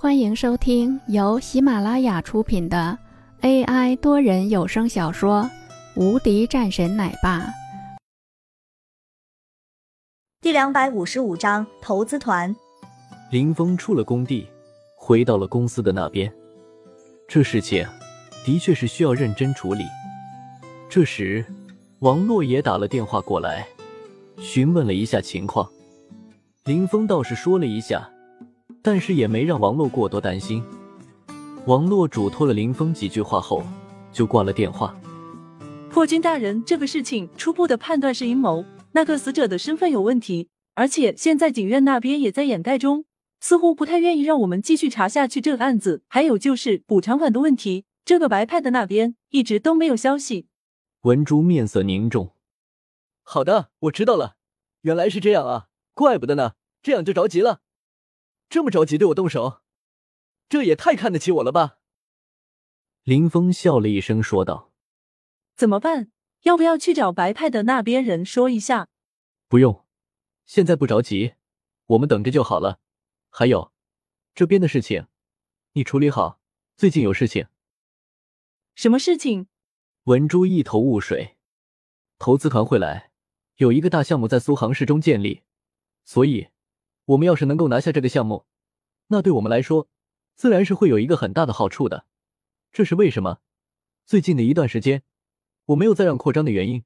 欢迎收听由喜马拉雅出品的 AI 多人有声小说《无敌战神奶爸》第两百五十五章投资团。林峰出了工地，回到了公司的那边。这事情的确是需要认真处理。这时，王洛也打了电话过来，询问了一下情况。林峰倒是说了一下。但是也没让王洛过多担心。王洛嘱托了林峰几句话后，就挂了电话。破军大人，这个事情初步的判断是阴谋，那个死者的身份有问题，而且现在警院那边也在掩盖中，似乎不太愿意让我们继续查下去这个案子。还有就是补偿款的问题，这个白派的那边一直都没有消息。文珠面色凝重。好的，我知道了，原来是这样啊，怪不得呢，这样就着急了。这么着急对我动手，这也太看得起我了吧！林峰笑了一声说道：“怎么办？要不要去找白派的那边人说一下？”不用，现在不着急，我们等着就好了。还有，这边的事情你处理好。最近有事情？什么事情？文珠一头雾水。投资团会来，有一个大项目在苏杭市中建立，所以。我们要是能够拿下这个项目，那对我们来说，自然是会有一个很大的好处的。这是为什么？最近的一段时间，我没有再让扩张的原因，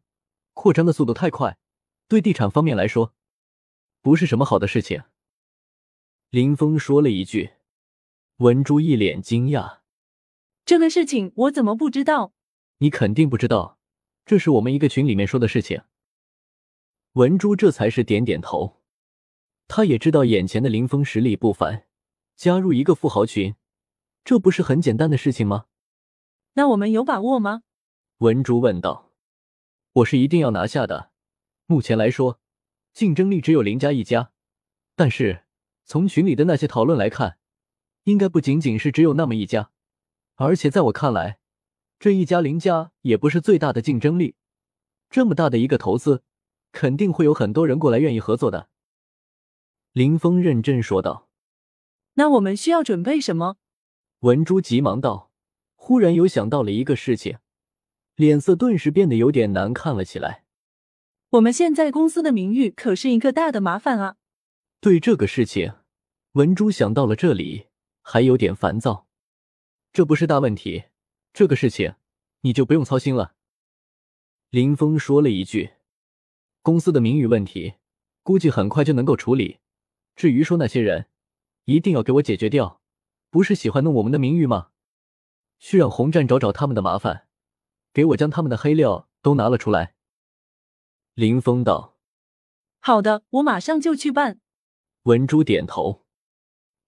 扩张的速度太快，对地产方面来说，不是什么好的事情。林峰说了一句，文珠一脸惊讶：“这个事情我怎么不知道？你肯定不知道，这是我们一个群里面说的事情。”文珠这才是点点头。他也知道眼前的林峰实力不凡，加入一个富豪群，这不是很简单的事情吗？那我们有把握吗？文竹问道。我是一定要拿下的。目前来说，竞争力只有林家一家，但是从群里的那些讨论来看，应该不仅仅是只有那么一家。而且在我看来，这一家林家也不是最大的竞争力。这么大的一个投资，肯定会有很多人过来愿意合作的。林峰认真说道：“那我们需要准备什么？”文珠急忙道，忽然又想到了一个事情，脸色顿时变得有点难看了起来。我们现在公司的名誉可是一个大的麻烦啊！对这个事情，文珠想到了这里，还有点烦躁。这不是大问题，这个事情你就不用操心了。林峰说了一句：“公司的名誉问题，估计很快就能够处理。”至于说那些人，一定要给我解决掉，不是喜欢弄我们的名誉吗？去让洪战找找他们的麻烦，给我将他们的黑料都拿了出来。林峰道：“好的，我马上就去办。”文珠点头。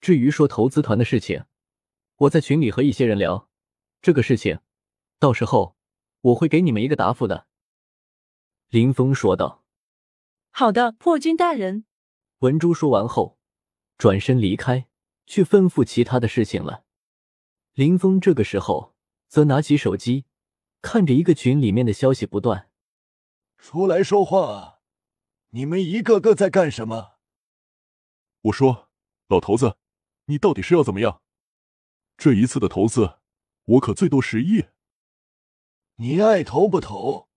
至于说投资团的事情，我在群里和一些人聊，这个事情，到时候我会给你们一个答复的。”林峰说道。“好的，破军大人。”文珠说完后，转身离开，去吩咐其他的事情了。林峰这个时候则拿起手机，看着一个群里面的消息不断。出来说话啊！你们一个个在干什么？我说，老头子，你到底是要怎么样？这一次的投资，我可最多十亿。你爱投不投？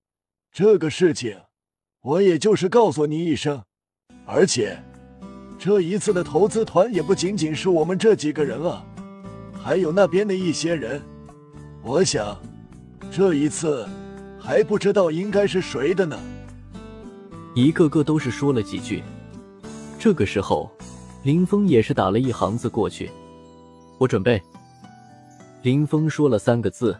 这个事情，我也就是告诉你一声，而且。这一次的投资团也不仅仅是我们这几个人啊，还有那边的一些人。我想，这一次还不知道应该是谁的呢。一个个都是说了几句。这个时候，林峰也是打了一行字过去：“我准备。”林峰说了三个字。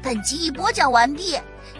本集已播讲完毕。